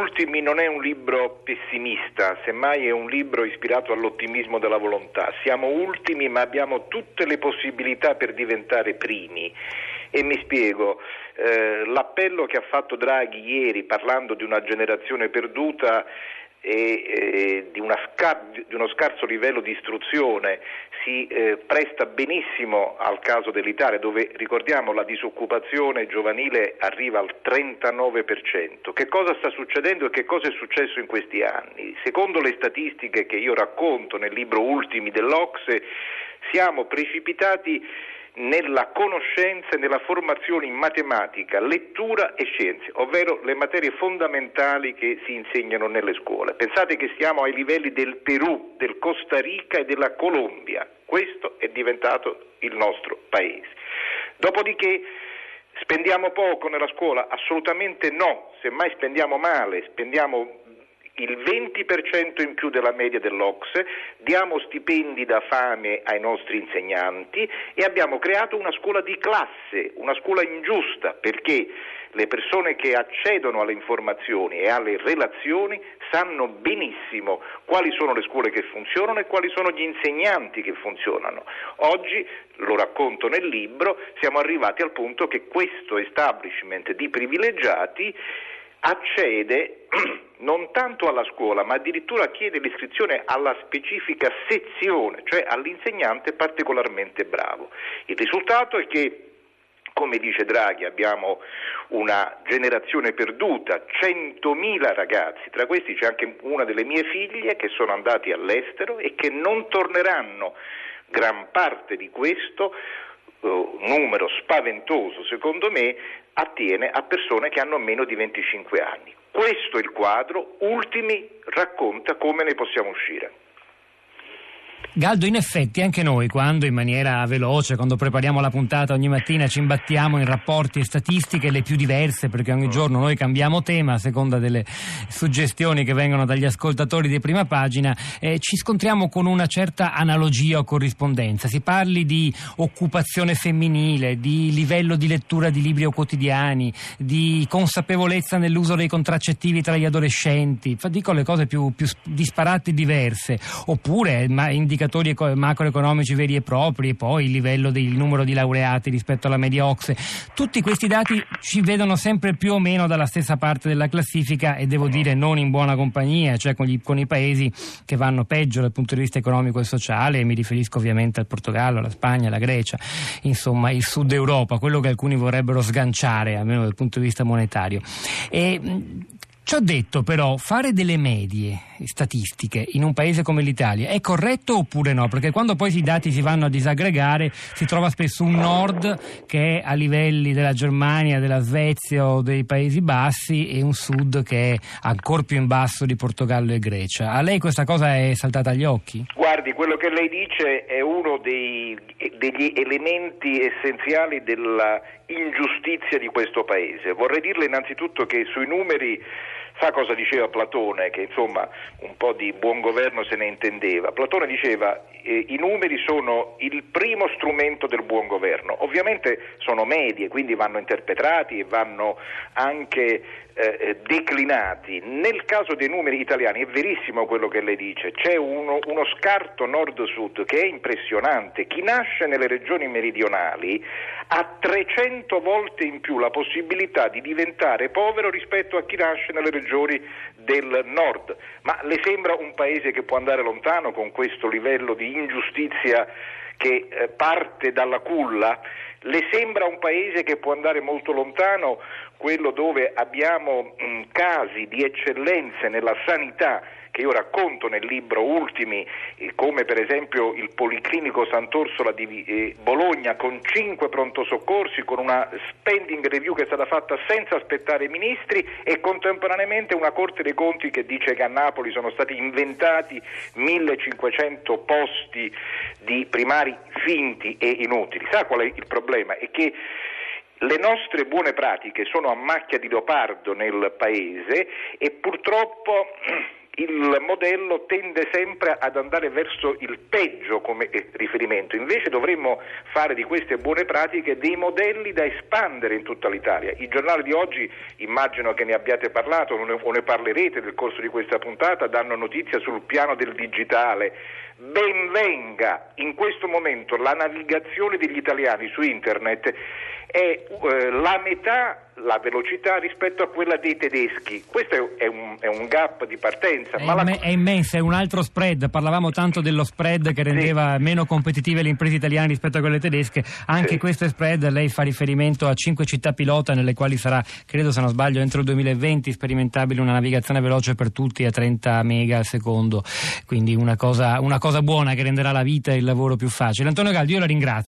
Ultimi non è un libro pessimista, semmai è un libro ispirato all'ottimismo della volontà. Siamo ultimi ma abbiamo tutte le possibilità per diventare primi. E mi spiego, eh, l'appello che ha fatto Draghi ieri parlando di una generazione perduta e eh, di, scar- di, uno scarso livello di istruzione si eh, presta benissimo al caso dell'Italia dove ricordiamo la disoccupazione giovanile arriva al 39%. Che cosa sta succedendo e che cosa è successo in questi anni? Secondo le statistiche che io racconto nel libro Ultimi dell'Ocse siamo precipitati nella conoscenza e nella formazione in matematica, lettura e scienze, ovvero le materie fondamentali che si insegnano nelle scuole. Pensate che siamo ai livelli del Perù, del Costa Rica e della Colombia. Questo è diventato il nostro paese. Dopodiché spendiamo poco nella scuola? Assolutamente no, semmai spendiamo male, spendiamo il 20% in più della media dell'Ocse, diamo stipendi da fame ai nostri insegnanti e abbiamo creato una scuola di classe, una scuola ingiusta, perché le persone che accedono alle informazioni e alle relazioni sanno benissimo quali sono le scuole che funzionano e quali sono gli insegnanti che funzionano. Oggi, lo racconto nel libro, siamo arrivati al punto che questo establishment di privilegiati accede non tanto alla scuola, ma addirittura chiede l'iscrizione alla specifica sezione, cioè all'insegnante particolarmente bravo. Il risultato è che come dice Draghi, abbiamo una generazione perduta, 100.000 ragazzi, tra questi c'è anche una delle mie figlie che sono andati all'estero e che non torneranno. Gran parte di questo numero spaventoso, secondo me, attiene a persone che hanno meno di 25 anni. Questo è il quadro, Ultimi racconta come ne possiamo uscire. Galdo, in effetti anche noi quando in maniera veloce, quando prepariamo la puntata ogni mattina ci imbattiamo in rapporti e statistiche le più diverse perché ogni giorno noi cambiamo tema a seconda delle suggestioni che vengono dagli ascoltatori di prima pagina, eh, ci scontriamo con una certa analogia o corrispondenza. Si parli di occupazione femminile, di livello di lettura di libri o quotidiani, di consapevolezza nell'uso dei contraccettivi tra gli adolescenti, dico le cose più, più disparate e diverse, oppure ma indicazioni indicatori macroeconomici veri e propri e poi il livello del numero di laureati rispetto alla media OXE. Tutti questi dati ci vedono sempre più o meno dalla stessa parte della classifica e devo dire non in buona compagnia, cioè con, gli, con i paesi che vanno peggio dal punto di vista economico e sociale, mi riferisco ovviamente al Portogallo, alla Spagna, alla Grecia, insomma il sud Europa, quello che alcuni vorrebbero sganciare, almeno dal punto di vista monetario. E, Ci ho detto però, fare delle medie statistiche in un paese come l'Italia è corretto oppure no? Perché quando poi i dati si vanno a disaggregare si trova spesso un nord che è a livelli della Germania, della Svezia o dei Paesi Bassi e un sud che è ancora più in basso di Portogallo e Grecia. A lei questa cosa è saltata agli occhi? Guardi, quello che lei dice è uno dei, degli elementi essenziali della ingiustizia di questo paese. Vorrei dirle innanzitutto che sui numeri Sa cosa diceva Platone, che insomma un po' di buon governo se ne intendeva? Platone diceva eh, i numeri sono il primo strumento del buon governo, ovviamente sono medie, quindi vanno interpretati e vanno anche eh, eh, declinati. Nel caso dei numeri italiani è verissimo quello che lei dice, c'è uno, uno scarto nord-sud che è impressionante. Chi nasce nelle regioni meridionali ha 300 volte in più la possibilità di diventare povero rispetto a chi nasce nelle regioni del nord. Ma le sembra un paese che può andare lontano con questo livello di ingiustizia che eh, parte dalla culla? Le sembra un paese che può andare molto lontano quello dove abbiamo mh, casi di eccellenze nella sanità che io racconto nel libro Ultimi, eh, come per esempio il Policlinico Sant'Orsola di eh, Bologna con cinque pronto soccorsi, con una spending review che è stata fatta senza aspettare i ministri e contemporaneamente una Corte dei Conti che dice che a Napoli sono stati inventati 1500 posti di primari finti e inutili. Sa qual è il problema? È che le nostre buone pratiche sono a macchia di leopardo nel Paese e purtroppo il modello tende sempre ad andare verso il peggio come riferimento, invece dovremmo fare di queste buone pratiche dei modelli da espandere in tutta l'Italia. I giornali di oggi, immagino che ne abbiate parlato o ne parlerete nel corso di questa puntata, danno notizia sul piano del digitale. Ben venga in questo momento la navigazione degli italiani su internet è eh, la metà la velocità rispetto a quella dei tedeschi. Questo è un, è un gap di partenza. È, ma imme- la... è, immenso, è un altro spread. Parlavamo tanto dello spread che rendeva sì. meno competitive le imprese italiane rispetto a quelle tedesche. Anche sì. questo spread, lei fa riferimento a cinque città pilota nelle quali sarà, credo se non sbaglio, entro il 2020 sperimentabile una navigazione veloce per tutti a 30 mega al secondo. Quindi una cosa, una cosa buona che renderà la vita e il lavoro più facile. Antonio Galdi, io la ringrazio.